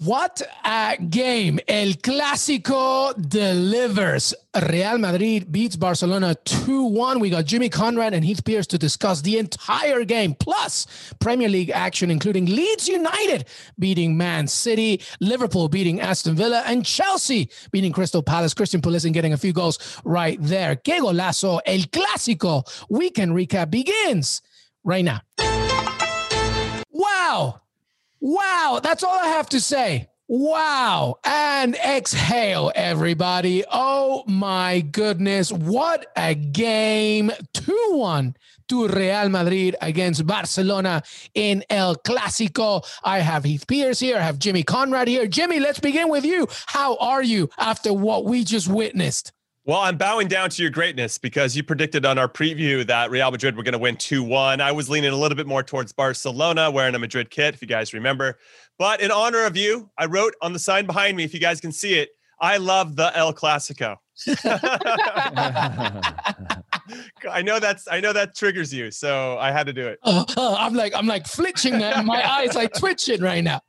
What a game. El Clásico delivers. Real Madrid beats Barcelona 2 1. We got Jimmy Conrad and Heath Pearce to discuss the entire game, plus Premier League action, including Leeds United beating Man City, Liverpool beating Aston Villa, and Chelsea beating Crystal Palace. Christian Pulisic getting a few goals right there. Que golazo. El Clásico weekend recap begins right now. Wow. Wow, that's all I have to say. Wow. And exhale, everybody. Oh my goodness. What a game. 2 1 to Real Madrid against Barcelona in El Clásico. I have Heath Pearce here. I have Jimmy Conrad here. Jimmy, let's begin with you. How are you after what we just witnessed? Well, I'm bowing down to your greatness because you predicted on our preview that Real Madrid were going to win 2 1. I was leaning a little bit more towards Barcelona, wearing a Madrid kit, if you guys remember. But in honor of you, I wrote on the sign behind me, if you guys can see it, I love the El Clasico. I know that's I know that triggers you, so I had to do it. Uh, uh, I'm like I'm like flinching, man. My eyes like twitching right now.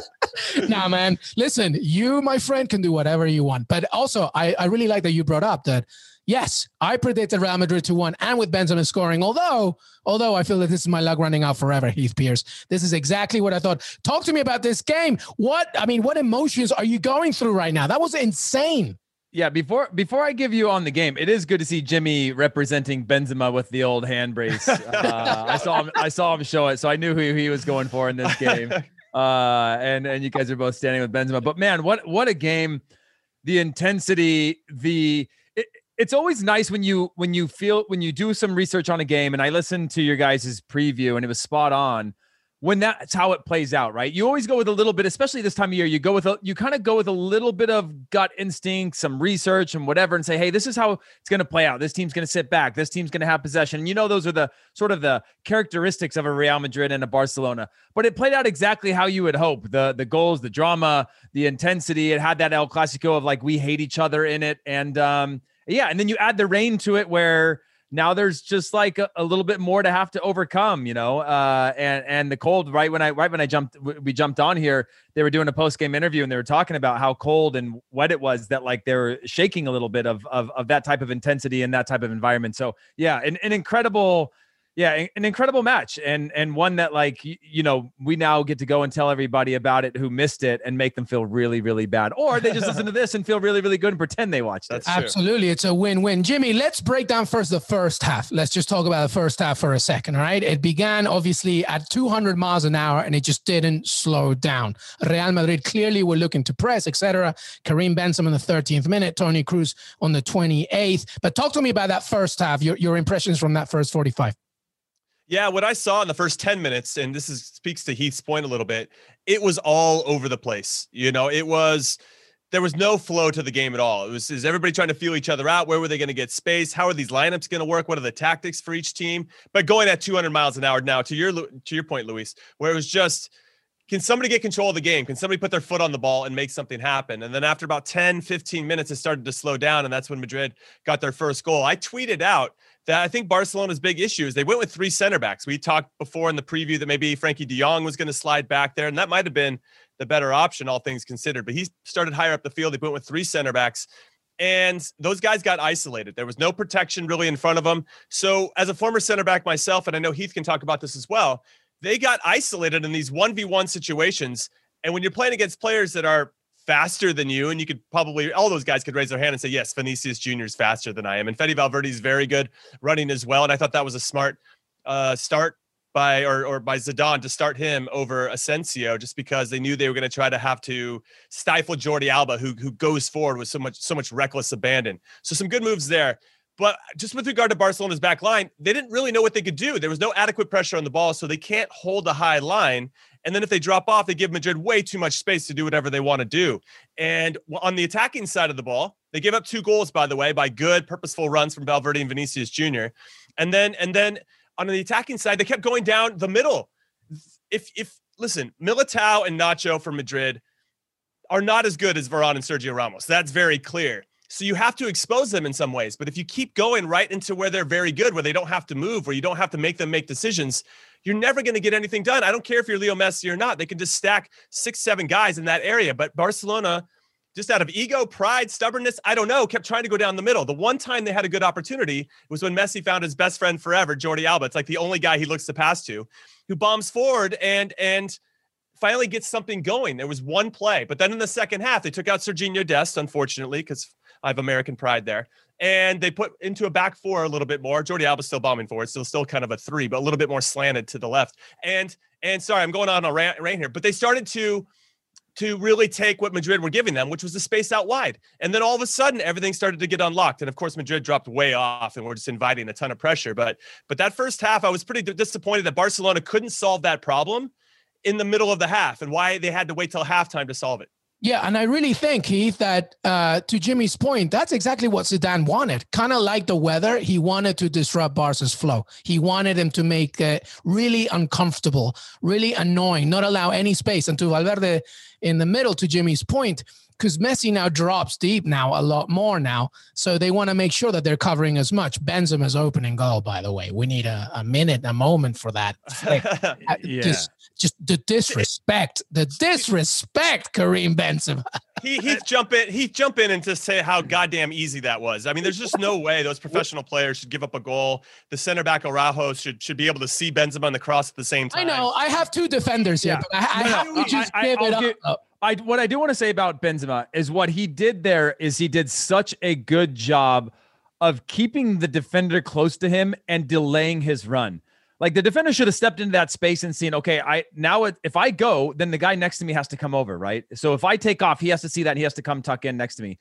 nah, man. Listen, you, my friend, can do whatever you want. But also, I, I really like that you brought up that yes, I predicted Real Madrid to one and with Benzema scoring. Although, although I feel that this is my luck running out forever, Heath Pearce. This is exactly what I thought. Talk to me about this game. What I mean, what emotions are you going through right now? That was insane. Yeah, before before I give you on the game, it is good to see Jimmy representing Benzema with the old hand brace. Uh, I saw him. I saw him show it, so I knew who he was going for in this game. Uh, and and you guys are both standing with Benzema. But man, what what a game! The intensity, the it, it's always nice when you when you feel when you do some research on a game. And I listened to your guys' preview, and it was spot on when that's how it plays out, right? You always go with a little bit, especially this time of year. You go with a, you kind of go with a little bit of gut instinct, some research, and whatever, and say, hey, this is how it's going to play out. This team's going to sit back. This team's going to have possession. And you know, those are the sort of the characteristics of a Real Madrid and a Barcelona. But it played out exactly how you would hope. The the goals, the drama, the intensity. It had that El Clasico of like we hate each other in it, and um, yeah, and then you add the rain to it where now there's just like a, a, little bit more to have to overcome, you know. Uh, and and the cold right when I right when I jumped we jumped on here, they were doing a post game interview and they were talking about how cold and wet it was that like they were shaking a little bit of of of that type of intensity and that type of environment. So yeah, an, an incredible yeah, an incredible match and and one that like you know we now get to go and tell everybody about it who missed it and make them feel really really bad, or they just listen to this and feel really really good and pretend they watched it. Absolutely, it's a win-win. Jimmy, let's break down first the first half. Let's just talk about the first half for a second. All right, it began obviously at 200 miles an hour and it just didn't slow down. Real Madrid clearly were looking to press, etc. Karim Benzema in the 13th minute, Toni Kroos on the 28th. But talk to me about that first half. Your your impressions from that first 45. Yeah, what I saw in the first 10 minutes, and this is speaks to Heath's point a little bit, it was all over the place. You know, it was there was no flow to the game at all. It was is everybody trying to feel each other out? Where were they going to get space? How are these lineups going to work? What are the tactics for each team? But going at 200 miles an hour now, to your to your point, Luis, where it was just can somebody get control of the game? Can somebody put their foot on the ball and make something happen? And then after about 10, 15 minutes, it started to slow down. And that's when Madrid got their first goal. I tweeted out that I think Barcelona's big issue is they went with three center backs. We talked before in the preview that maybe Frenkie de Jong was going to slide back there, and that might have been the better option, all things considered. But he started higher up the field. They went with three center backs, and those guys got isolated. There was no protection really in front of them. So, as a former center back myself, and I know Heath can talk about this as well, they got isolated in these 1v1 situations. And when you're playing against players that are faster than you, and you could probably all those guys could raise their hand and say, Yes, Vinicius Jr. is faster than I am. And Fede Valverde is very good running as well. And I thought that was a smart uh, start by or or by Zidane to start him over Asensio, just because they knew they were going to try to have to stifle Jordi Alba, who who goes forward with so much so much reckless abandon. So some good moves there. But just with regard to Barcelona's back line, they didn't really know what they could do. There was no adequate pressure on the ball, so they can't hold a high line. And then if they drop off, they give Madrid way too much space to do whatever they want to do. And on the attacking side of the ball, they gave up two goals, by the way, by good, purposeful runs from Valverde and Vinicius Jr. And then, and then on the attacking side, they kept going down the middle. If if listen, Militao and Nacho for Madrid are not as good as Varane and Sergio Ramos. That's very clear. So you have to expose them in some ways. But if you keep going right into where they're very good, where they don't have to move, where you don't have to make them make decisions, you're never going to get anything done. I don't care if you're Leo Messi or not. They can just stack six, seven guys in that area. But Barcelona just out of ego, pride, stubbornness, I don't know, kept trying to go down the middle. The one time they had a good opportunity was when Messi found his best friend forever, Jordi Alba. It's like the only guy he looks to pass to, who bombs forward and and finally gets something going. There was one play, but then in the second half, they took out Sergiño Dest, unfortunately, because I have American pride there. And they put into a back four a little bit more. Jordi Alba's still bombing forward, still still kind of a three, but a little bit more slanted to the left. And and sorry, I'm going on a rant, rant here, but they started to to really take what Madrid were giving them, which was the space out wide. And then all of a sudden, everything started to get unlocked. And of course, Madrid dropped way off, and we're just inviting a ton of pressure. But but that first half, I was pretty disappointed that Barcelona couldn't solve that problem in the middle of the half, and why they had to wait till halftime to solve it. Yeah, and I really think Heath that uh, to Jimmy's point, that's exactly what Zidane wanted. Kind of like the weather, he wanted to disrupt Barca's flow. He wanted him to make it really uncomfortable, really annoying, not allow any space. And to Valverde in the middle, to Jimmy's point, because Messi now drops deep now a lot more now. So they want to make sure that they're covering as much. Benzema's opening goal, by the way. We need a, a minute, a moment for that. Like, uh, yeah. Just, just the disrespect, the disrespect, Karim Benzema. he he'd jump in, he'd jump in and just say how goddamn easy that was. I mean, there's just no way those professional players should give up a goal. The center back Araujo should should be able to see Benzema on the cross at the same time. I know. I have two defenders here, yeah. but I, I, no, no, just I, give it up. I what I do want to say about Benzema is what he did there is he did such a good job of keeping the defender close to him and delaying his run. Like the defender should have stepped into that space and seen, okay, I now if I go, then the guy next to me has to come over, right? So if I take off, he has to see that he has to come tuck in next to me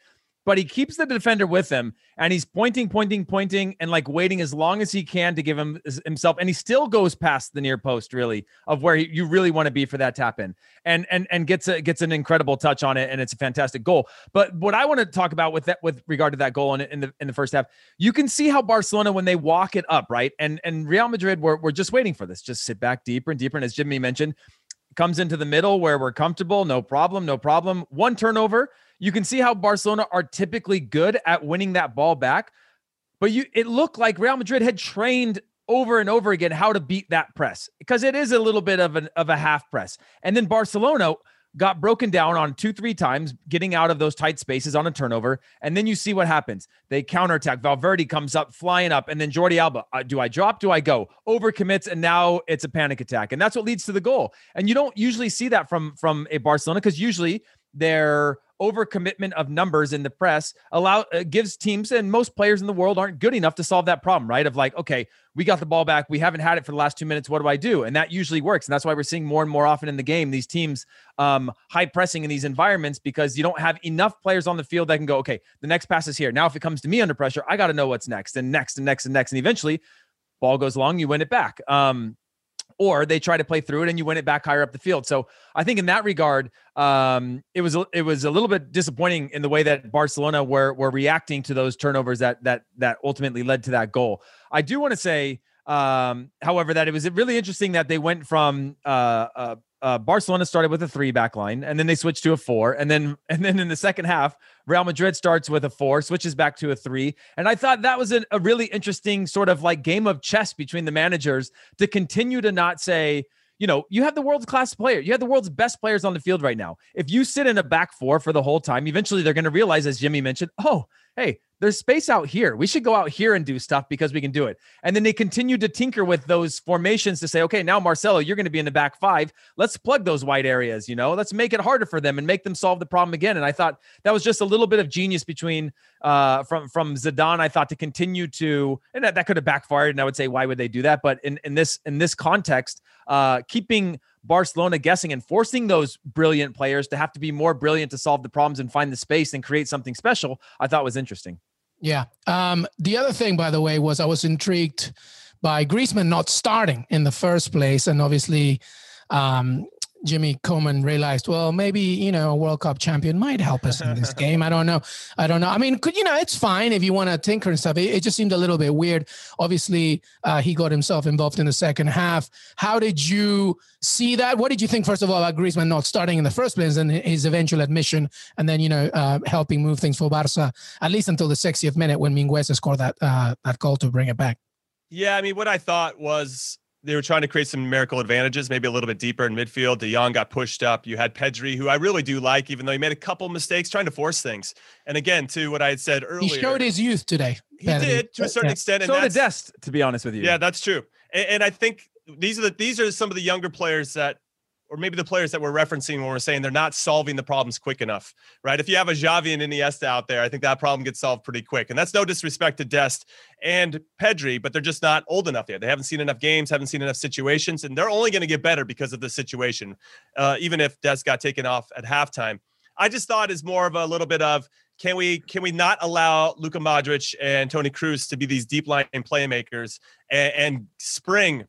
but he keeps the defender with him and he's pointing, pointing, pointing, and like waiting as long as he can to give him himself. And he still goes past the near post, really, of where he, you really want to be for that tap in, and and and gets a gets an incredible touch on it, and it's a fantastic goal. But what I want to talk about with that, with regard to that goal in, in the in the first half, you can see how Barcelona when they walk it up, right, and and Real Madrid were we're just waiting for this, just sit back deeper and deeper, and as Jimmy mentioned, comes into the middle where we're comfortable, no problem, no problem. One turnover you can see how Barcelona are typically good at winning that ball back. But you it looked like Real Madrid had trained over and over again how to beat that press because it is a little bit of an of a half press. And then Barcelona got broken down on two, three times, getting out of those tight spaces on a turnover. And then you see what happens. They counterattack. Valverde comes up, flying up. And then Jordi Alba, uh, do I drop? Do I go? Over commits. And now it's a panic attack. And that's what leads to the goal. And you don't usually see that from, from a Barcelona because usually they're overcommitment of numbers in the press allow uh, gives teams and most players in the world aren't good enough to solve that problem, right? Of like, okay, we got the ball back, we haven't had it for the last two minutes. What do I do? And that usually works, and that's why we're seeing more and more often in the game these teams um, high pressing in these environments because you don't have enough players on the field that can go, okay, the next pass is here. Now, if it comes to me under pressure, I got to know what's next, and next, and next, and next, and eventually, ball goes long, you win it back. Um, or they try to play through it and you win it back higher up the field. So I think in that regard, um, it was it was a little bit disappointing in the way that Barcelona were were reacting to those turnovers that that that ultimately led to that goal. I do want to say, um, however, that it was really interesting that they went from uh, uh, uh, Barcelona started with a three back line, and then they switched to a four, and then and then in the second half, Real Madrid starts with a four, switches back to a three, and I thought that was a, a really interesting sort of like game of chess between the managers to continue to not say, you know, you have the world's class player, you have the world's best players on the field right now. If you sit in a back four for the whole time, eventually they're going to realize, as Jimmy mentioned, oh, hey, there's space out here. We should go out here and do stuff because we can do it. And then they continued to tinker with those formations to say, okay, now Marcelo, you're going to be in the back five. Let's plug those wide areas, you know, let's make it harder for them and make them solve the problem again. And I thought that was just a little bit of genius between uh from from Zidane, I thought to continue to and that, that could have backfired. And I would say, why would they do that? But in, in this in this context, uh keeping Barcelona guessing and forcing those brilliant players to have to be more brilliant to solve the problems and find the space and create something special, I thought was interesting. Yeah. Um, the other thing, by the way, was I was intrigued by Griezmann not starting in the first place, and obviously, um, Jimmy Koeman realized, well, maybe you know a World Cup champion might help us in this game. I don't know. I don't know. I mean, could you know it's fine if you want to tinker and stuff. It, it, just seemed a little bit weird. Obviously, uh, he got himself involved in the second half. How did you see that? What did you think first of all about Griezmann not starting in the first place and his eventual admission, and then you know uh, helping move things for Barca at least until the 60th minute when Mingueza scored that uh, that goal to bring it back. Yeah, I mean, what I thought was they were trying to create some numerical advantages, maybe a little bit deeper in midfield. De Jong got pushed up. You had Pedri, who I really do like, even though he made a couple mistakes trying to force things. And again, to what I had said earlier, he showed his youth today. He Pedri. did to a certain yeah. extent. And so did Dest, to be honest with you. Yeah, that's true. And, and I think these are the these are some of the younger players that or maybe the players that we're referencing when we're saying they're not solving the problems quick enough, right? If you have a Xavi and Iniesta out there, I think that problem gets solved pretty quick. And that's no disrespect to Dest and Pedri, but they're just not old enough yet. They haven't seen enough games, haven't seen enough situations, and they're only going to get better because of the situation. Uh, even if Dest got taken off at halftime, I just thought is more of a little bit of can we can we not allow Luka Modric and Toni Kroos to be these deep line playmakers and, and spring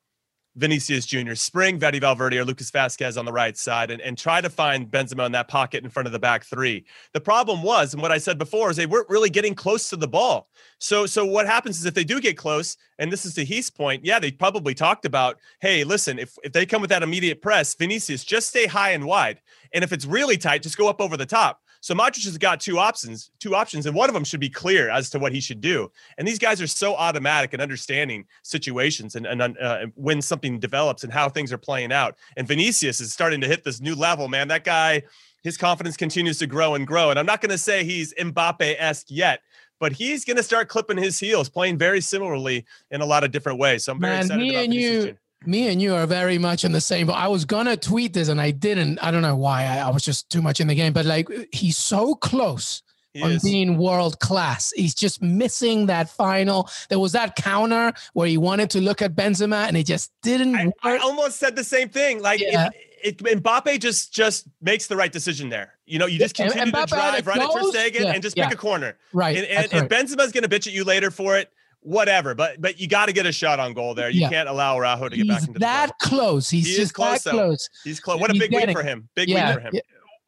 Vinicius Jr., spring Fede Valverde or Lucas Vázquez on the right side and, and try to find Benzema in that pocket in front of the back three. The problem was, and what I said before, is they weren't really getting close to the ball. So, so what happens is if they do get close, and this is to Heath's point, yeah, they probably talked about, hey, listen, if, if they come with that immediate press, Vinicius, just stay high and wide. And if it's really tight, just go up over the top. So Modric has got two options, two options, and one of them should be clear as to what he should do. And these guys are so automatic in understanding situations and, and uh, when something develops and how things are playing out. And Vinicius is starting to hit this new level, man. That guy, his confidence continues to grow and grow. And I'm not going to say he's Mbappe esque yet, but he's going to start clipping his heels, playing very similarly in a lot of different ways. So I'm very Man, excited about and you, me and you are very much in the same. But I was gonna tweet this and I didn't. I don't know why. I, I was just too much in the game. But like, he's so close. He on is. being world class. He's just missing that final. There was that counter where he wanted to look at Benzema and it just didn't I, I almost said the same thing. Like yeah. it, it, Mbappe just just makes the right decision there. You know, you just continue and to drive right at Ter Stegen yeah. and just yeah. pick a corner. Right. And, and, and Benzema's going to bitch at you later for it whatever. But but you got to get a shot on goal there. You yeah. can't allow Araujo to get He's back into that close. He's he just close, that close. He's close. What a He's big getting, week for him. Big yeah, week for him. Yeah.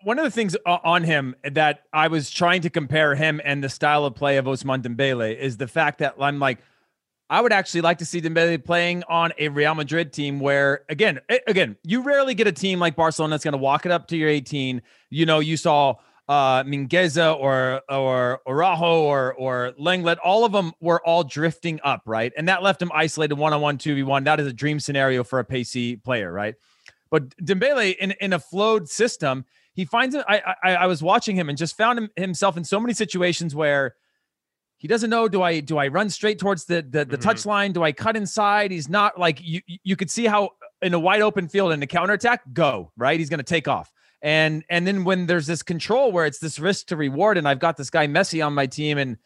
One of the things on him that I was trying to compare him and the style of play of Ousmane Dembele is the fact that I'm like, I would actually like to see Dembele playing on a Real Madrid team where, again, again, you rarely get a team like Barcelona that's going to walk it up to your 18. You know, you saw uh, Mingueza or or Araujo or or Lenglet, all of them were all drifting up, right? And that left him isolated one on one, two v one. That is a dream scenario for a pacey player, right? But Dembele in in a flowed system, he finds it. I, I I was watching him and just found him, himself in so many situations where he doesn't know do i do i run straight towards the the, the mm-hmm. touch line do i cut inside he's not like you you could see how in a wide open field in a counter attack go right he's going to take off and and then when there's this control where it's this risk to reward, and I've got this guy Messi on my team, and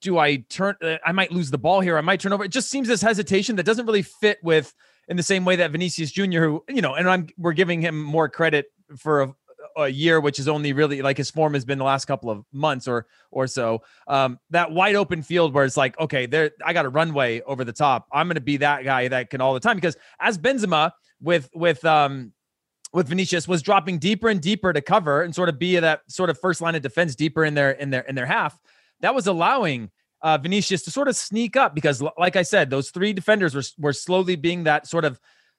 do I turn? Uh, I might lose the ball here. I might turn over. It just seems this hesitation that doesn't really fit with in the same way that Vinicius Jr., who you know, and I'm we're giving him more credit for a, a year, which is only really like his form has been the last couple of months or or so. Um, that wide open field where it's like, okay, there, I got a runway over the top. I'm going to be that guy that can all the time because as Benzema with with um with Vinicius was dropping deeper and deeper to cover and sort of be that sort of first line of defense deeper in their in their in their half. That was allowing uh, Vinicius to sort of sneak up because, like I said, those three defenders were were slowly being that sort of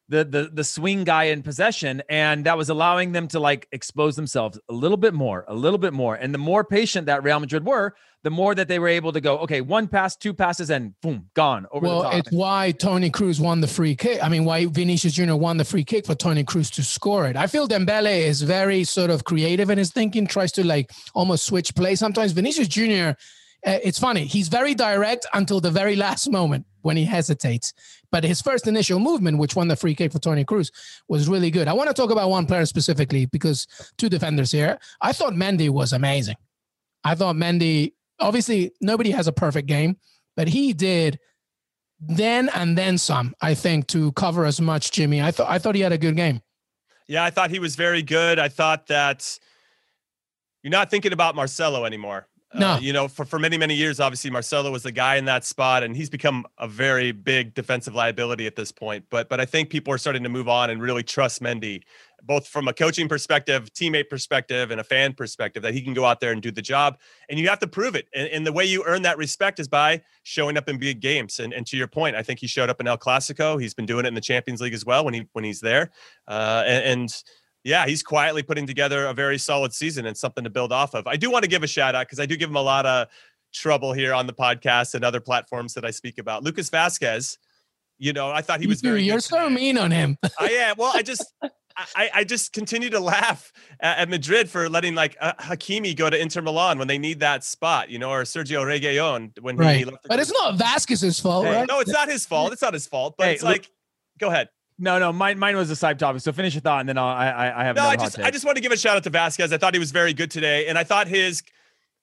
the the the swing guy in possession, and that was allowing them to like expose themselves a little bit more, a little bit more. And the more patient that Real Madrid were, the more that they were able to go, okay, one pass, two passes, and boom, gone over well, the top. it's why Toni Kroos won the free kick. I mean, why Vinicius Jr. won the free kick for Toni Kroos to score it. I feel Dembele is very sort of creative in his thinking, tries to like almost switch play. Sometimes Vinicius Jr uh, it's funny. He's very direct until the very last moment when he hesitates. But his first initial movement, which won the free kick for Toni Kroos, was really good. I want to talk about one player specifically because two defenders here. I thought Mendy was amazing. I thought Mendy, obviously, nobody has a perfect game, but he did then and then some, I think, to cover as much, Jimmy. I thought I thought he had a good game. Yeah, I thought he was very good. I thought that you're not thinking about Marcelo anymore. No, uh, you know, for, for many, many years, obviously Marcelo was the guy in that spot, and he's become a very big defensive liability at this point. But but I think people are starting to move on and really trust Mendy, both from a coaching perspective, teammate perspective, and a fan perspective, that he can go out there and do the job. And you have to prove it. And, and the way you earn that respect is by showing up in big games. And and to your point, I think he showed up in El Clasico. He's been doing it in the Champions League as well when he when he's there. Uh, and, and yeah, he's quietly putting together a very solid season and something to build off of. I do want to give a shout out because I do give him a lot of trouble here on the podcast and other platforms that I speak about. Lucas Vázquez, you know, I thought he was very. You're so mean on him. I am. Well, I just. I, I just continue to laugh at, at Madrid for letting like uh, Hakimi go to Inter Milan when they need that spot, you know, or Sergio Reguilon when right. he left. But it's not Vázquez's fault, hey, right? No, it's not his fault. It's not his fault. But Hey, it's look- like, go ahead. No, no, mine mine was a side topic. So finish your thought, and then I'll, I I have. No, I just. I just want to give a shout out to Vázquez. I thought he was very good today, and I thought his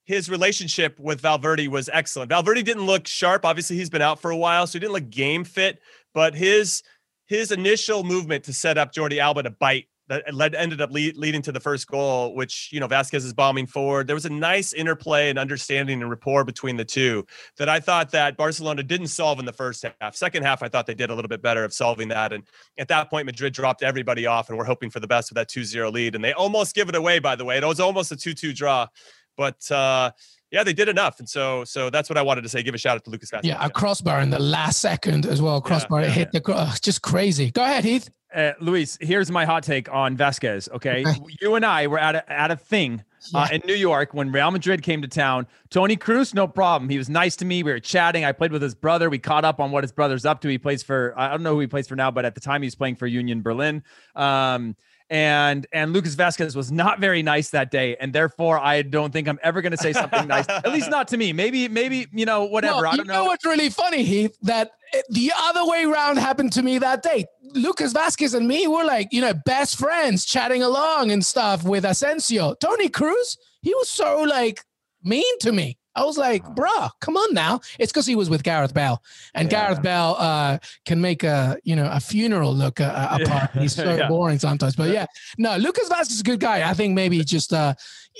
his relationship with Valverde was excellent. Valverde didn't look sharp. Obviously, he's been out for a while, so he didn't look game fit. But his his initial movement to set up Jordi Alba to bite that led ended up lead, leading to the first goal, which you know Vázquez is bombing forward. There was a nice interplay and understanding and rapport between the two that I thought that Barcelona didn't solve in the first half. Second half, I thought they did a little bit better of solving that. And at that point, Madrid dropped everybody off, and we're hoping for the best with that 2-0 lead. And they almost give it away. By the way, it was almost a 2-2 draw, but. uh yeah, they did enough, and so so that's what I wanted to say. Give a shout out to Lucas Vázquez. Yeah, a crossbar in the last second as well. Crossbar yeah, hit yeah. the cro- ugh, just crazy. Go ahead, Heath. Uh, Luis, here's my hot take on Vázquez. Okay, you and I were at a, at a thing uh, in New York when Real Madrid came to town. Toni Kroos, no problem. He was nice to me. We were chatting. I played with his brother. We caught up on what his brother's up to. He plays for I don't know who he plays for now, but at the time he was playing for Union Berlin. Um, and and Lucas Vázquez was not very nice that day, and therefore I don't think I'm ever going to say something nice. At least not to me. Maybe maybe you know whatever. Well, I don't you know. what's really funny, Heath? That the other way around happened to me that day. Lucas Vázquez and me were like, you know, best friends chatting along and stuff with Asensio. Toni Kroos, he was so like mean to me. I was like, bruh, come on now. It's because he was with Gareth Bell, and Yeah. Gareth Bell uh, can make a you know a funeral look uh, uh, apart. He's so Yeah. boring sometimes. But yeah, no, Lucas Vázquez is a good guy. I think maybe just uh,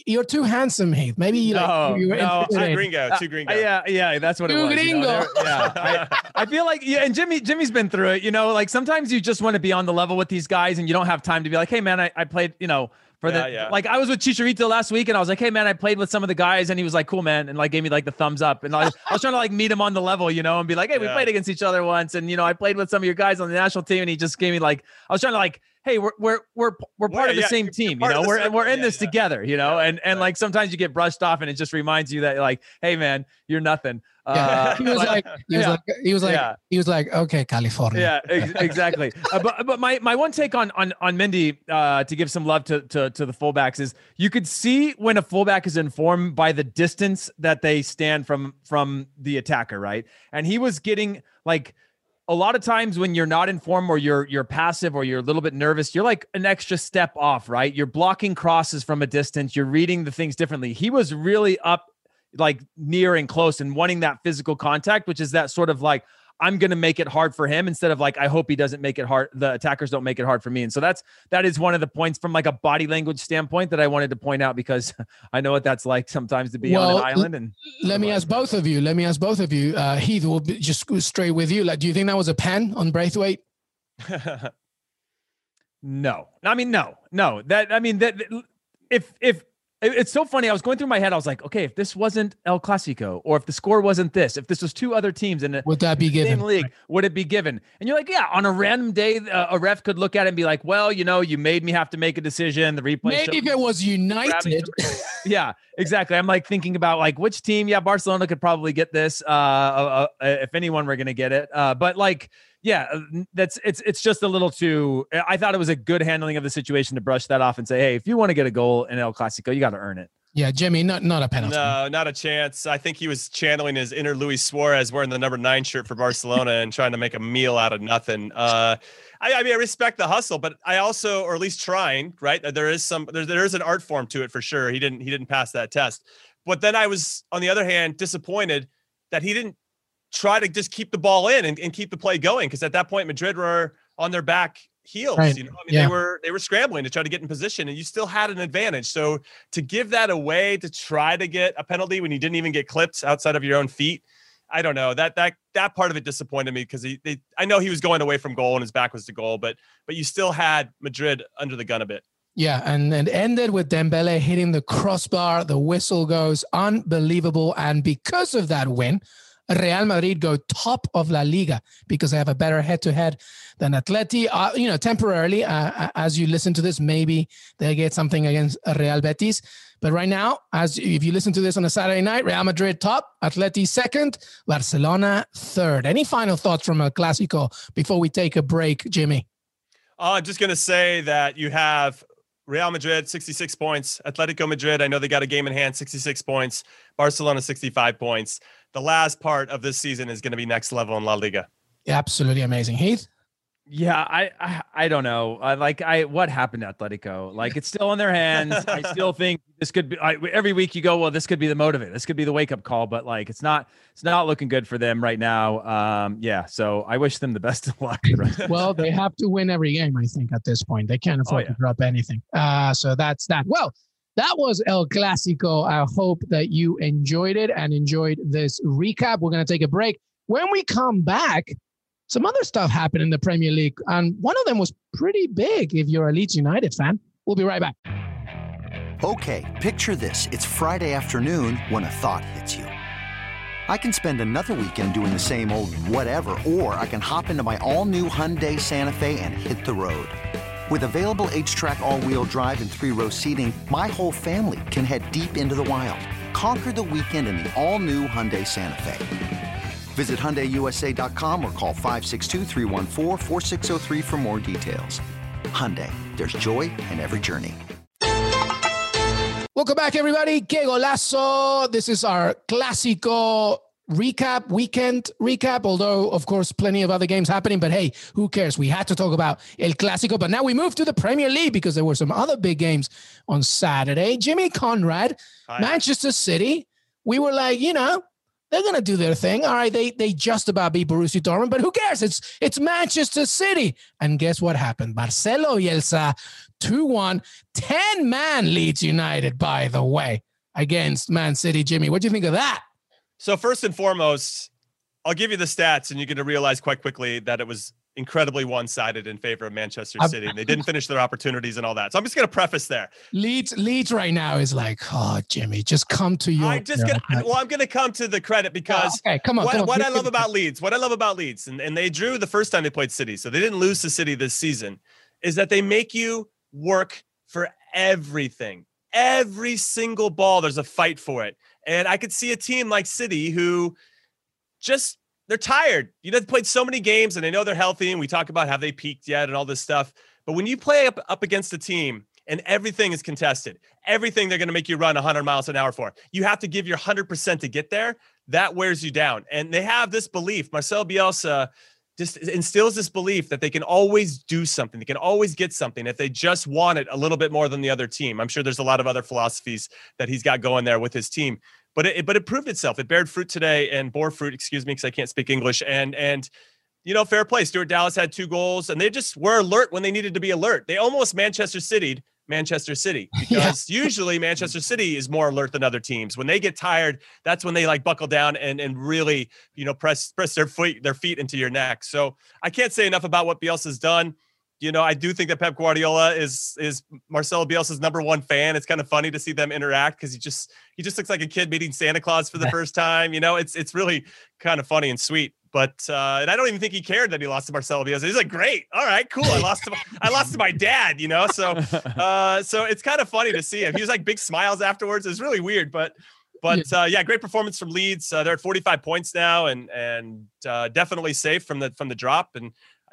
you're too handsome, Heath. Maybe you like No, you were no, Too intimidated. gringo, too gringo. Uh, yeah, yeah, that's what it Two was. you know, gringo. yeah, I, I feel like yeah, and Jimmy, Jimmy's been through it. You know, like sometimes you just want to be on the level with these guys, and you don't have time to be like, hey man, I, I played, you know. For Yeah, the yeah. like, I was with Chicharito last week, and I was like, "Hey, man, I played with some of the guys," and he was like, "Cool, man," and like gave me like the thumbs up, and I was, I was trying to like meet him on the level, you know, and be like, "Hey, we Yeah. played against each other once," and you know, I played with some of your guys on the national team, and he just gave me like, I was trying to like, "Hey, we're we're we're we're part We're- of the yeah, same team, you know, we're circle. we're in Yeah, this yeah. together, you know," Yeah, and and right. like sometimes you get brushed off, and it just reminds you that like, "Hey, man, you're nothing." Yeah. Uh, he was but- like, he was yeah. like, he was like, Yeah. he was like, okay, California. yeah, ex- exactly. uh, but but my my one take on on on Mendy uh, to give some love to, to to the fullbacks is you could see when a fullback is informed by the distance that they stand from from the attacker, right? And he was getting like a lot of times when you're not informed or you're you're passive or you're a little bit nervous, you're like an extra step off, right? You're blocking crosses from a distance, you're reading the things differently. He was really up like near and close and wanting that physical contact, which is that sort of like I'm going to make it hard for him instead of like I hope he doesn't make it hard. The attackers don't make it hard for me, and so that's that is one of the points from like a body language standpoint that I wanted to point out because I know what that's like sometimes to be on an island. And Let me ask both of you. Let me ask both of you. Uh, Heath will be, just go straight with you. Like, do you think that was a pen on Braithwaite? no, I mean no, no. That I mean that if if it- it's so funny. I was going through my head. I was like, okay, if this wasn't El Clasico, or if the score wasn't this, if this was two other teams in a Would that be same given? league, would it be given? And you're like, yeah, on a random day, uh, a ref could look at it and be like, well, you know, you made me have to make a decision. The replay. Maybe if it was United. yeah, exactly. I'm like thinking about like which team. Yeah, Barcelona could probably get this. Uh, uh, uh if anyone were going to get it. Uh, but like, yeah, uh, that's it's it's just a little too. I thought it was a good handling of the situation to brush that off and say, hey, if you want to get a goal in El Clasico, you got to earn it. Yeah, Jimmy, not not a penalty. No, not a chance. I think he was channeling his inner Luis Suarez wearing the number nine shirt for Barcelona and trying to make a meal out of nothing. Uh, I, I, mean, I respect the hustle, but I also, or at least trying, right? There is some, there, there is an art form to it for sure. He didn't, he didn't pass that test. But then I was, on the other hand, disappointed that he didn't try to just keep the ball in and, and keep the play going. Because at that point, Madrid were on their back heels. Right. You know, I mean, yeah. they were they were scrambling to try to get in position, and you still had an advantage. So to give that away to try to get a penalty when you didn't even get clipped outside of your own feet, I don't know that that that part of it disappointed me because he they, I know he was going away from goal and his back was to goal, but but you still had Madrid under the gun a bit. Yeah, and it ended with Dembele hitting the crossbar. The whistle goes unbelievable, and because of that win, Real Madrid go top of La Liga because they have a better head-to-head than Atleti. Uh, you know, temporarily, uh, uh, as you listen to this, maybe they get something against Real Betis. But right now, as if you listen to this on a Saturday night, Real Madrid top, Atleti second, Barcelona third. Any final thoughts from a Clásico before we take a break, Jimmy? Uh, I'm just going to say that you have Real Madrid 66 points, Atletico Madrid. I know they got a game in hand, 66 points, Barcelona 65 points the last part of this season is going to be next level in La Liga. Absolutely amazing. Heath? Yeah, I, I, I don't know. I like I what happened to Atletico? Like it's still in their hands. I still think this could be. I, every week you go, well, this could be the motivate. This could be the wake up call. But like it's not. It's not looking good for them right now. Um, yeah. So I wish them the best of luck. well, they have to win every game. I think at this point they can't afford oh, yeah. to drop anything. Uh, so that's that. Well, that was El Clasico. I hope that you enjoyed it and enjoyed this recap. We're going to take a break. When we come back, some other stuff happened in the Premier League, and one of them was pretty big if you're a Leeds United fan. We'll be right back. Okay, picture this. It's Friday afternoon when a thought hits you. I can spend another weekend doing the same old whatever, or I can hop into my all new Hyundai Santa Fe and hit the road. With available HTRAC all-wheel drive and three-row seating, my whole family can head deep into the wild. Conquer the weekend in the all-new Hyundai Santa Fe. Visit HyundaiUSA.com or call 562 for more details. Hyundai, there's joy in every journey. Welcome back, everybody. Que golazo. This is our Clásico recap, weekend recap, although, of course, plenty of other games happening. But hey, who cares? We had to talk about El Clásico. But now we move to the Premier League because there were some other big games on Saturday. Jimmy Conrad, Hi. Manchester City. We were like, you know, they're gonna do their thing. All right, they they just about beat Borussia Dortmund, but who cares? It's it's Manchester City. And guess what happened? Marcelo Bielsa, 2-1, 10 man Leeds United, by the way, against Man City. Jimmy, what do you think of that? So first and foremost, I'll give you the stats, and you're going to realize quite quickly that it was incredibly one-sided in favor of Manchester City. they didn't finish their opportunities and all that. So I'm just going to preface there. Leeds, Leeds right now is like, oh, Jimmy, just come to you. I just gonna, well, I'm going to come to the credit oh, because oh, okay, come on. What, come on. what I love about Leeds, what I love about Leeds, and, and they drew the first time they played City, so they didn't lose to City this season, is that they make you work for everything. Every single ball, there's a fight for it. And I could see a team like City who just they're tired. You know, they played so many games and they know they're healthy. And we talk about have they peaked yet and all this stuff. But when you play up, up against a team and everything is contested, everything they're going to make you run 100 miles an hour for, you have to give your 100% to get there. That wears you down. And they have this belief. Marcel Bielsa just instills this belief that they can always do something. They can always get something if they just want it a little bit more than the other team. I'm sure there's a lot of other philosophies that he's got going there with his team, but it but it proved itself. It bared fruit today and bore fruit, excuse me, because I can't speak English. And and you know, fair play. Stuart Dallas had two goals, and they just were alert when they needed to be alert. They almost Manchester City Manchester City because yeah. usually Manchester City is more alert than other teams. When they get tired, that's when they like buckle down and and really, you know, press press their feet their feet into your neck. So I can't say enough about what Bielsa's done. You know, I do think that Pep Guardiola is is Marcelo Bielsa's number one fan. It's kind of funny to see them interact because he just he just looks like a kid meeting Santa Claus for the first time. You know, it's it's really kind of funny and sweet. But uh, and I don't even think he cared that he lost to Marcelo Bielsa. He's like, great, all right, cool. I lost to my, I lost to my dad, you know. So uh, so it's kind of funny to see him. He was like big smiles afterwards. It's really weird, but but uh, yeah, great performance from Leeds. Uh, they're at 45 points now, and and uh, definitely safe from the from the drop. And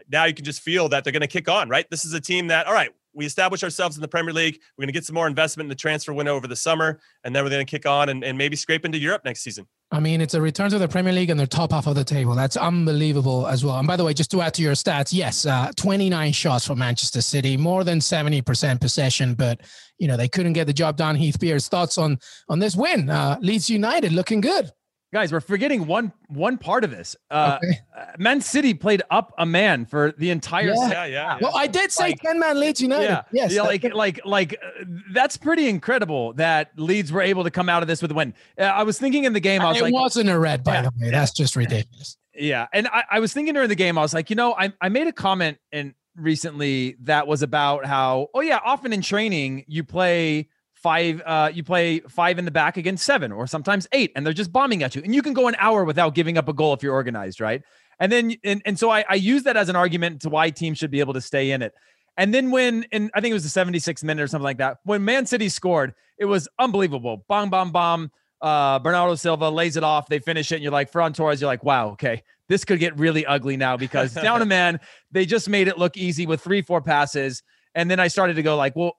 now you can just feel that they're going to kick on. Right, this is a team that all right we establish ourselves in the Premier League. We're going to get some more investment in the transfer window over the summer, and then we're going to kick on and, and maybe scrape into Europe next season. I mean, it's a return to the Premier League and they're top half of the table. That's unbelievable as well. And by the way, just to add to your stats, yes, uh, 29 shots for Manchester City, more than 70% possession, but you know they couldn't get the job done. Heath Pearce, thoughts on on this win? Uh, Leeds United looking good. Guys, we're forgetting one one part of this. Uh, okay. Uh, Man City played up a man for the entire. Yeah, yeah, yeah, Well, I did say like, ten man Leeds United. Yeah, yes, yeah, like like like uh, that's pretty incredible that Leeds were able to come out of this with a win. Uh, I was thinking in the game, I was it like, it wasn't a red, by yeah, the way. That's just ridiculous. Yeah, and I, I was thinking during the game, I was like, you know, I I made a comment and recently that was about how, oh yeah, often in training you play five uh, you play five in the back against seven or sometimes eight and they're just bombing at you. And you can go an hour without giving up a goal if you're organized right? And then and, and so I, I use that as an argument to why teams should be able to stay in it. And then when and i think it was the 76th minute or something like that when man city scored it was unbelievable. Bomb bomb bomb uh bernardo silva lays it off they finish it and you're like Ferran Torres you're like wow okay this could get really ugly now because down a man they just made it look easy with three four passes. And then i started to go like well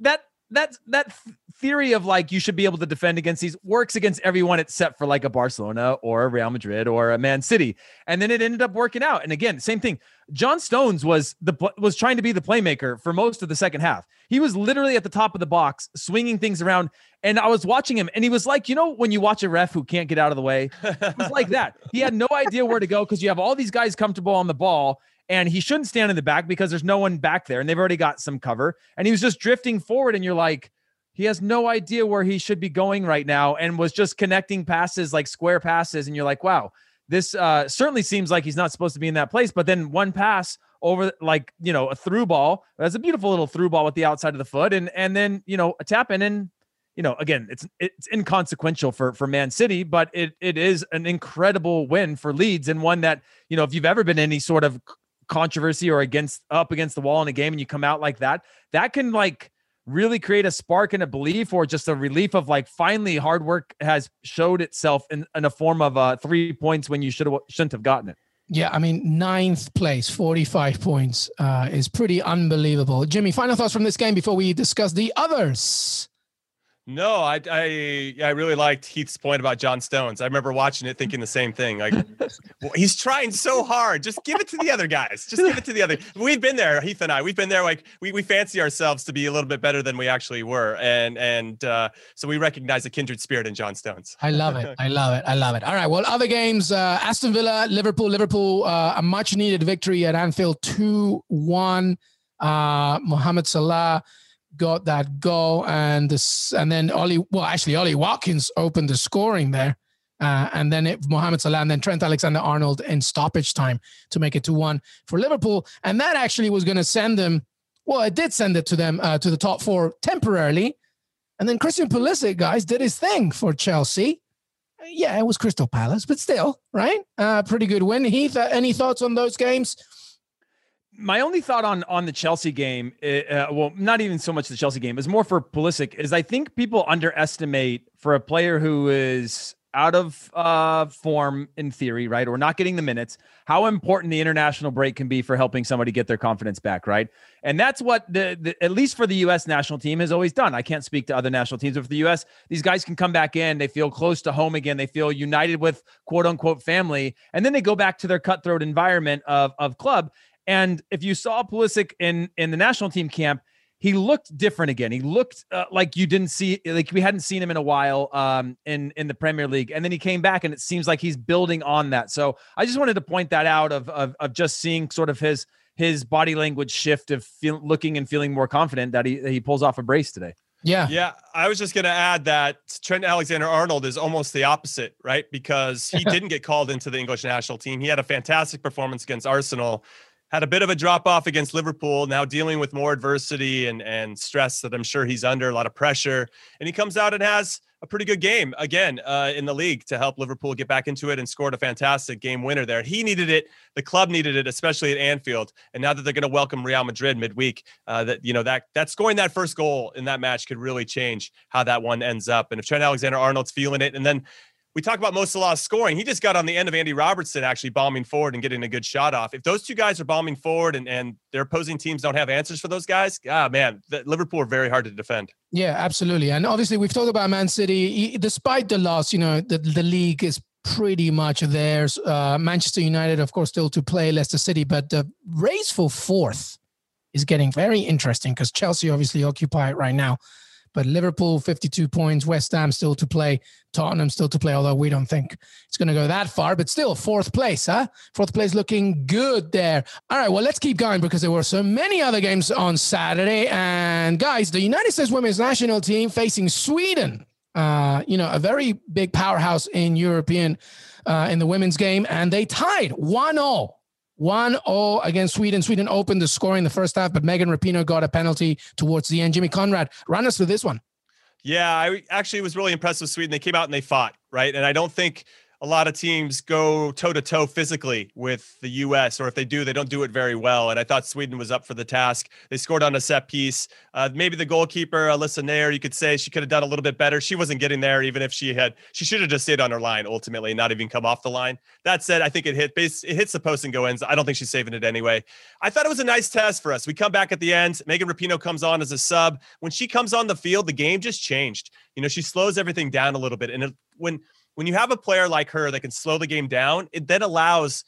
that that that theory of like you should be able to defend against these works against everyone except for like a Barcelona or a Real Madrid or a Man City. And then it ended up working out. And again, same thing. John Stones was the was trying to be the playmaker for most of the second half. He was literally at the top of the box, swinging things around. And I was watching him, and he was like, you know, when you watch a ref who can't get out of the way, it was like that. He had no idea where to go because you have all these guys comfortable on the ball, and he shouldn't stand in the back because there's no one back there and they've already got some cover. And he was just drifting forward and you're like he has no idea where he should be going right now and was just connecting passes like square passes and you're like wow this uh, certainly seems like he's not supposed to be in that place but then one pass over like you know a through ball that's a beautiful little through ball with the outside of the foot and and then you know a tap in and you know again it's it's inconsequential for for Man City but it it is an incredible win for Leeds and one that you know if you've ever been any sort of controversy or against up against the wall in a game and you come out like that, that can like really create a spark and a belief or just a relief of like finally hard work has showed itself in, in a form of uh three points when you should have shouldn't have gotten it. Yeah, I mean, ninth place, 45 points uh, is pretty unbelievable. Jimmy, final thoughts from this game before we discuss the others. No, I, I I really liked Heath's point about John Stones. I remember watching it thinking the same thing. Like well, he's trying so hard. Just give it to the other guys. Just give it to the other. We've been there, Heath and I. We've been there. Like we, we fancy ourselves to be a little bit better than we actually were, and and uh, so we recognize a kindred spirit in John Stones. I love it. I love it. I love it. All right. Well, other games: uh, Aston Villa, Liverpool. Liverpool, uh, a much needed victory at Anfield, two one. Uh, Mohamed Salah got that goal, and this, and then Ollie. Well, actually, Ollie Watkins opened the scoring there, uh, and then it, Mohamed Salah, and then Trent Alexander-Arnold in stoppage time two make it to one for Liverpool, and that actually was going to send them. Well, it did send it to them uh, to the top four temporarily, and then Christian Pulisic, guys, did his thing for Chelsea. Yeah, it was Crystal Palace, but still, right? Uh, pretty good win. Heath, uh, any thoughts on those games? My only thought on on the Chelsea game, uh, well, not even so much the Chelsea game, is more for Pulisic. Is I think people underestimate for a player who is out of uh, form in theory, right, or not getting the minutes, how important the international break can be for helping somebody get their confidence back, right? And that's what the, the, at least for the U.S. national team has always done. I can't speak to other national teams, but for the U.S., these guys can come back in, they feel close to home again, they feel united with quote unquote family, and then they go back to their cutthroat environment of of club. And if you saw Pulisic in in the national team camp, he looked different again. He looked uh, like you didn't see, like we hadn't seen him in a while um, in in the Premier League. And then he came back, and it seems like he's building on that. So I just wanted to point that out of of, of just seeing sort of his his body language shift of feel, looking and feeling more confident that he he pulls off a brace today. Yeah. Yeah. I was just going to add that Trent Alexander Arnold is almost the opposite, right? Because he didn't get called into the English national team. He had a fantastic performance against Arsenal had a bit of a drop off against Liverpool, now dealing with more adversity and, and stress that I'm sure he's under, a lot of pressure. And he comes out and has a pretty good game again uh, in the league to help Liverpool get back into it and scored a fantastic game winner there. He needed it. The club needed it, especially at Anfield. And now that they're going to welcome Real Madrid midweek, uh, that you know that that scoring that first goal in that match could really change how that one ends up. And if Trent Alexander Arnold's feeling it, and then we talk about Mo Salah scoring. He just got on the end of Andy Robertson actually bombing forward and getting a good shot off. If those two guys are bombing forward and, and their opposing teams don't have answers for those guys, ah, man, the, Liverpool are very hard to defend. Yeah, absolutely. And obviously, we've talked about Man City. Despite the loss, you know, the, the league is pretty much theirs. Uh, Manchester United, of course, still to play Leicester City, but the race for fourth is getting very interesting because Chelsea obviously occupy it right now. But Liverpool, 52 points. West Ham still to play. Tottenham still to play, although we don't think it's going to go that far. But still, fourth place, huh? Fourth place looking good there. All right, well, let's keep going because there were so many other games on Saturday. And guys, the United States women's national team facing Sweden. Uh, you know, a very big powerhouse in European uh, in the women's game, and they tied 1 0 1 0 against Sweden. Sweden opened the scoring in the first half, but Megan Rapinoe got a penalty towards the end. Jimmy Conrad, run us through this one. Yeah, I actually was really impressed with Sweden. They came out and they fought, right? And I don't think a lot of teams go toe to toe physically with the U.S., or if they do, they don't do it very well. And I thought Sweden was up for the task. They scored on a set piece. Uh, maybe the goalkeeper, Alyssa Naeher, you could say she could have done a little bit better. She wasn't getting there, even if she had. She should have just stayed on her line ultimately, and not even come off the line. That said, I think it hit base. It hits the post and go ends. I don't think she's saving it anyway. I thought it was a nice test for us. We come back at the end. Megan Rapinoe comes on as a sub. When she comes on the field, the game just changed. You know, she slows everything down a little bit, and it, when when you have a player like her that can slow the game down, it then allows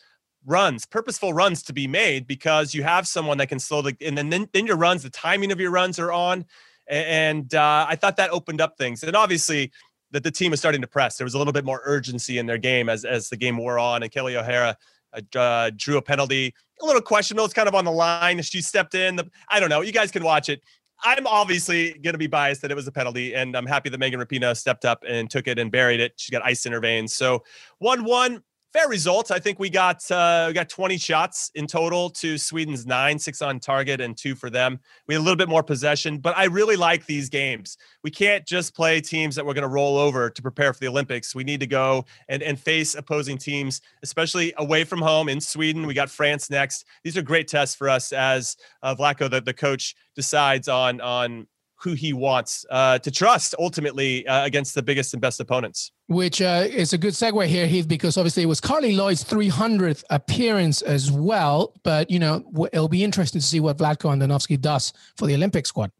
runs, purposeful runs to be made because you have someone that can slow the and then then, then your runs, the timing of your runs are on. And uh, I thought that opened up things. And obviously that the team was starting to press. There was a little bit more urgency in their game as as the game wore on. And Kelly O'Hara uh, uh, drew a penalty, a little questionable. It's kind of on the line. She stepped in. The, I don't know. You guys can watch it. I'm obviously going to be biased that it was a penalty, and I'm happy that Megan Rapinoe stepped up and took it and buried it. She's got ice in her veins. So one one fair results. I think we got uh, we got 20 shots in total to Sweden's nine, six on target and two for them. We had a little bit more possession, but I really like these games. We can't just play teams that we're going to roll over to prepare for the Olympics. We need to go and and face opposing teams, especially away from home in Sweden. We got France next. These are great tests for us as uh, Vlatko, the, the coach, decides on on who he wants uh, to trust ultimately uh, against the biggest and best opponents. Which uh, is a good segue here, Heath, because obviously it was Carli Lloyd's 300th appearance as well. But, you know, it'll be interesting to see what Vlatko Andonovski does for the Olympic squad.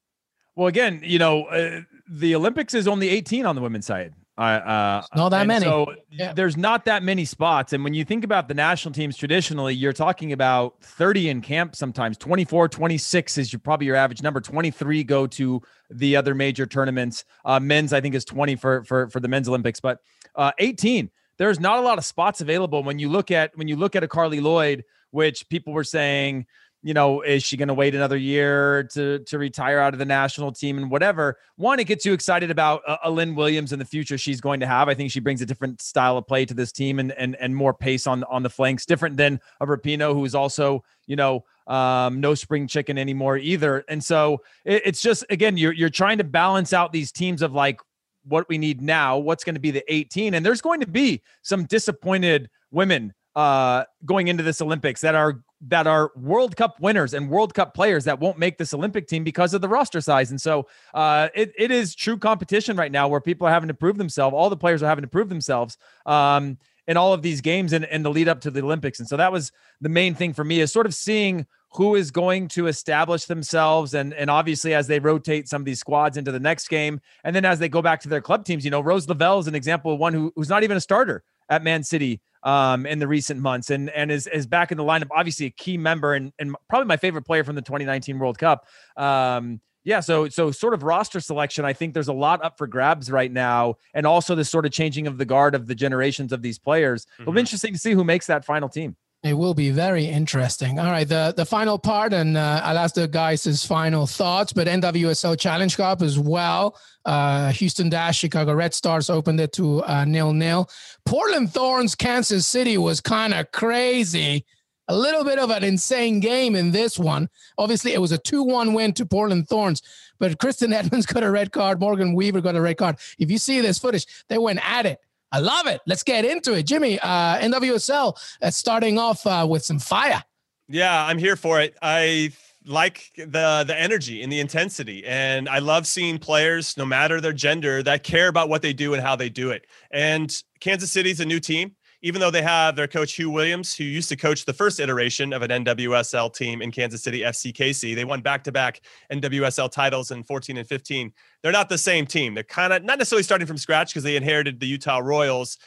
Well, again, you know, uh, the Olympics is only 18 on the women's side. Uh, not that many. So yeah. there's not that many spots. And when you think about the national teams traditionally, you're talking about 30 in camp sometimes, 24, 26 is your, probably your average number. 23 go to the other major tournaments. Uh, men's, I think, is 20 for for for the men's Olympics, but uh, 18. There's not a lot of spots available when you look at when you look at a Carli Lloyd, which people were saying you know, is she going to wait another year to to retire out of the national team and whatever? One, it gets you excited about uh, a Lynn Williams and the future she's going to have. I think she brings a different style of play to this team and and and more pace on on the flanks, different than a Rapinoe who is also you know um, no spring chicken anymore either. And so it, it's just again you're you're trying to balance out these teams of like what we need now, what's going to be the 18, and there's going to be some disappointed women uh, going into this Olympics that are that are World Cup winners and World Cup players that won't make this Olympic team because of the roster size. And so uh, it, it is true competition right now where people are having to prove themselves. All the players are having to prove themselves um, in all of these games and, and the lead up to the Olympics. And so that was the main thing for me is sort of seeing who is going to establish themselves and and obviously as they rotate some of these squads into the next game and then as they go back to their club teams you know Rose Lavelle is an example of one who, who's not even a starter at Man City um, in the recent months and and is, is back in the lineup. Obviously, a key member and, and probably my favorite player from the 2019 World Cup. Um, yeah, so so sort of roster selection. I think there's a lot up for grabs right now, and also this sort of changing of the guard of the generations of these players. Mm-hmm. It'll be mm-hmm. interesting to see who makes that final team. It will be very interesting. All right, the the final part, and uh, I'll ask the guys his final thoughts. But NWSL Challenge Cup as well. Uh, Houston Dash, Chicago Red Stars opened it to uh, nil nil. Portland Thorns, Kansas City was kind of crazy. A little bit of an insane game in this one. Obviously, it was a 2 1 win to Portland Thorns, but Kristen Edmonds got a red card. Morgan Weaver got a red card. If you see this footage, they went at it. I love it. Let's get into it. Jimmy, uh, NWSL uh, starting off uh, with some fire. Yeah, I'm here for it. I like the the energy and the intensity and i love seeing players no matter their gender that care about what they do and how they do it and kansas city's a new team even though they have their coach Huw Williams who used to coach the first iteration of an nwsl team in kansas city fckc they won back-to-back nwsl titles in 14 and 15 they're not the same team they're kind of not necessarily starting from scratch because they inherited the utah royals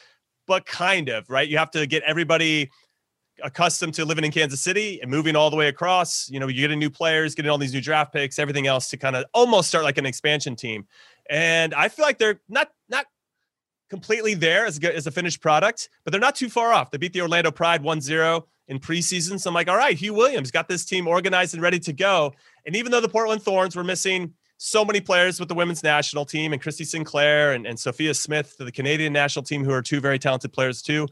but kind of right you have to get everybody accustomed to living in Kansas City and moving all the way across. You know, you getting new players, getting all these new draft picks, everything else to kind of almost start like an expansion team. And I feel like they're not not completely there as a, as a finished product, but they're not too far off. They beat the Orlando Pride 1-0 in preseason. So I'm like, all right, Huw Williams got this team organized and ready to go. And even though the Portland Thorns were missing so many players with the women's national team and Christy Sinclair and, and Sophia Smith to the Canadian national team, who are two very talented players too.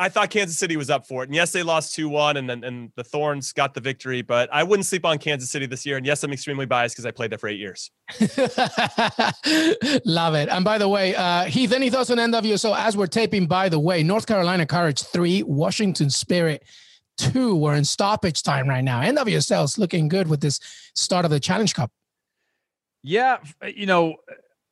I thought Kansas City was up for it. And yes, they lost 2 1 and then and the Thorns got the victory, but I wouldn't sleep on Kansas City this year. And yes, I'm extremely biased because I played there for eight years. Love it. And by the way, uh, Heath, any thoughts on NWSL as we're taping? By the way, North Carolina Courage 3, Washington Spirit 2. We're in stoppage time right now. NWSL is looking good with this start of the Challenge Cup. Yeah. You know,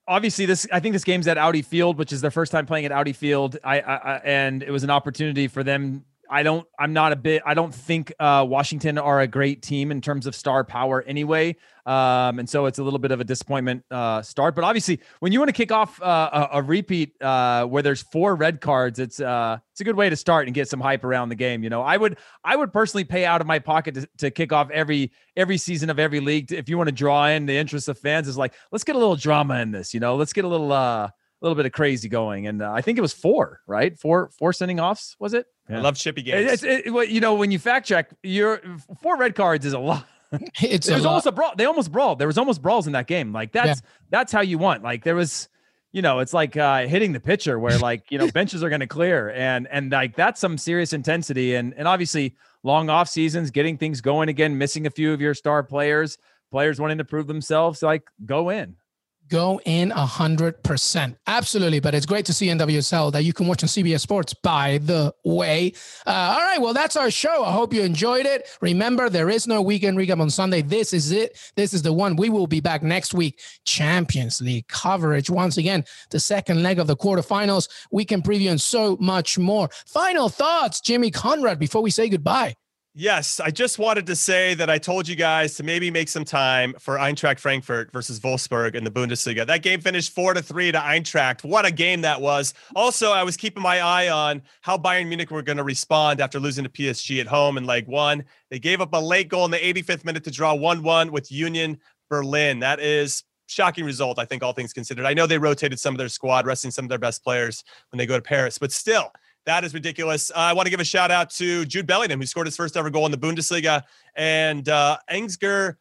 obviously this i think this game's at audi field which is their first time playing at audi field. I, I, and it was an opportunity for them I don't. I'm not a bit. I don't think uh, Washington are a great team in terms of star power anyway. Um, and so it's a little bit of a disappointment uh, start. But obviously, when you want to kick off uh, a, a, repeat uh, where there's four red cards, it's uh, it's a good way to start and get some hype around the game. You know, I would I would personally pay out of my pocket to, to kick off every every season of every league. If you want to draw in the interest of fans, is like let's get a little drama in this. You know, let's get a little uh, a little bit of crazy going. And I think it was four, right? Four, four sending offs, was it? Yeah. I love chippy games. It, it, you know, when you fact check, your four red cards is a lot. It's it was almost a brawl. They almost brawled. There was almost brawls in that game. Like that's yeah. that's how you want. Like there was, you know, it's like uh, hitting the pitcher where like you know benches are going to clear and and like that's some serious intensity and and obviously long off seasons, getting things going again, missing a few of your star players, players wanting to prove themselves. Like go in go in a hundred percent. Absolutely. But it's great to see NWSL that you can watch on CBS Sports, by the way. Uh, all right. Well, that's our show. I hope you enjoyed it. Remember, there is no weekend recap on Sunday. This is it. This is the one. We will be back next week. Champions League coverage. Once again, the second leg of the quarterfinals, We can preview, and so much more. Final thoughts, Jimmy Conrad, before we say goodbye. Yes, I just wanted to say that I told you guys to maybe make some time for Eintracht Frankfurt versus Wolfsburg in the Bundesliga. That game finished four to three to Eintracht. What a game that was! Also, I was keeping my eye on how Bayern Munich were going to respond after losing to PSG at home in leg one. They gave up a late goal in the 85th minute to draw one-one with Union Berlin. That is shocking result, I think, all things considered. I know they rotated some of their squad, resting some of their best players when they go to Paris, but still that is ridiculous. Uh, I want to give a shout out to Jude Bellingham, who scored his first ever goal in the Bundesliga, and uh, Ansgar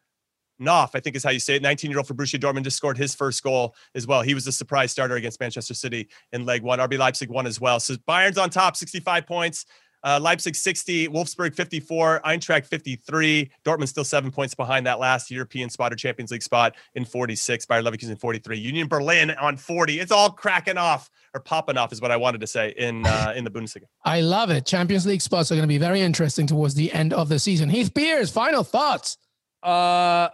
Knauff, I think is how you say it. 19 year old for Borussia Dortmund just scored his first goal as well. He was the surprise starter against Manchester City in leg one. RB Leipzig won as well. So Bayern's on top, 65 points. Uh, Leipzig 60, Wolfsburg 54, Eintracht 53. Dortmund still seven points behind that last European spot or Champions League spot in 46. Bayer Leverkusen 43. Union Berlin on 40. It's all cracking off or popping off is what I wanted to say in uh, in the Bundesliga. I love it. Champions League spots are going to be very interesting towards the end of the season. Heath Pearce, final thoughts. Uh,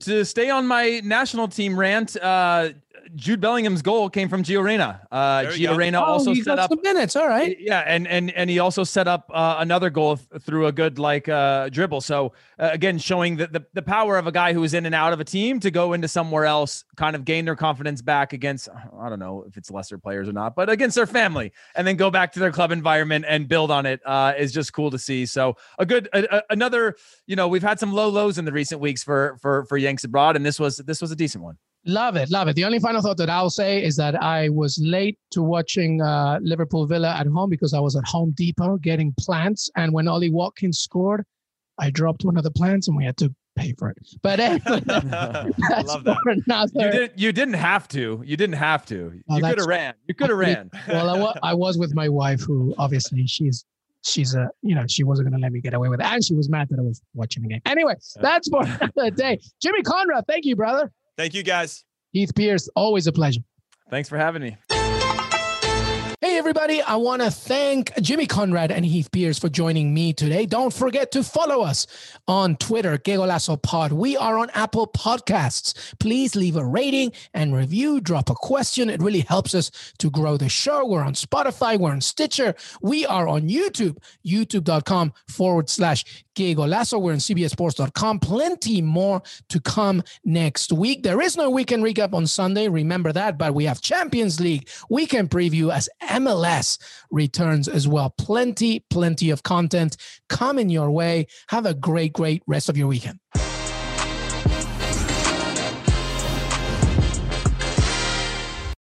to stay on my national team rant, uh, Jude Bellingham's goal came from Gio Reyna. Uh, Gio Reyna oh, also set up minutes. All right. Yeah, and and and he also set up uh, another goal th- through a good like uh, dribble. So uh, again, showing the, the the power of a guy who is in and out of a team to go into somewhere else, kind of gain their confidence back against I don't know if it's lesser players or not, but against their family, and then go back to their club environment and build on it uh, is just cool to see. So a good a, a, another you know we've had some low lows in the recent weeks for for for Yanks abroad, and this was this was a decent one. Love it, love it. The only final thought that I'll say is that I was late to watching uh, Liverpool Villa at home because I was at Home Depot getting plants, and when Ollie Watkins scored, I dropped one of the plants and we had to pay for it. But anyway, that's love that. Another... You, did, you didn't have to. You didn't have to. Oh, you could have ran. You could have ran. well, I, wa- I was with my wife, who obviously she's she's a you know she wasn't going to let me get away with it, and she was mad that I was watching the game. Anyway, that's for the day. Jimmy Conrad, thank you, brother. Thank you, guys. Heath Pearce, always a pleasure. Thanks for having me Hey, everybody. I want to thank Jimmy Conrad and Heath Pearce for joining me today. Don't forget to follow us on Twitter, Golazo Pod. We are on Apple Podcasts. Please leave a rating and review, drop a question. It really helps us to grow the show. We're on Spotify, we're on Stitcher, we are on YouTube, youtube.com forward slash Que Golazo. We're on CBSSports.com. Plenty more to come next week. There is no weekend recap on Sunday. Remember that, but we have Champions League weekend preview as MLS returns as well. Plenty, plenty of content coming your way. Have a great, great rest of your weekend.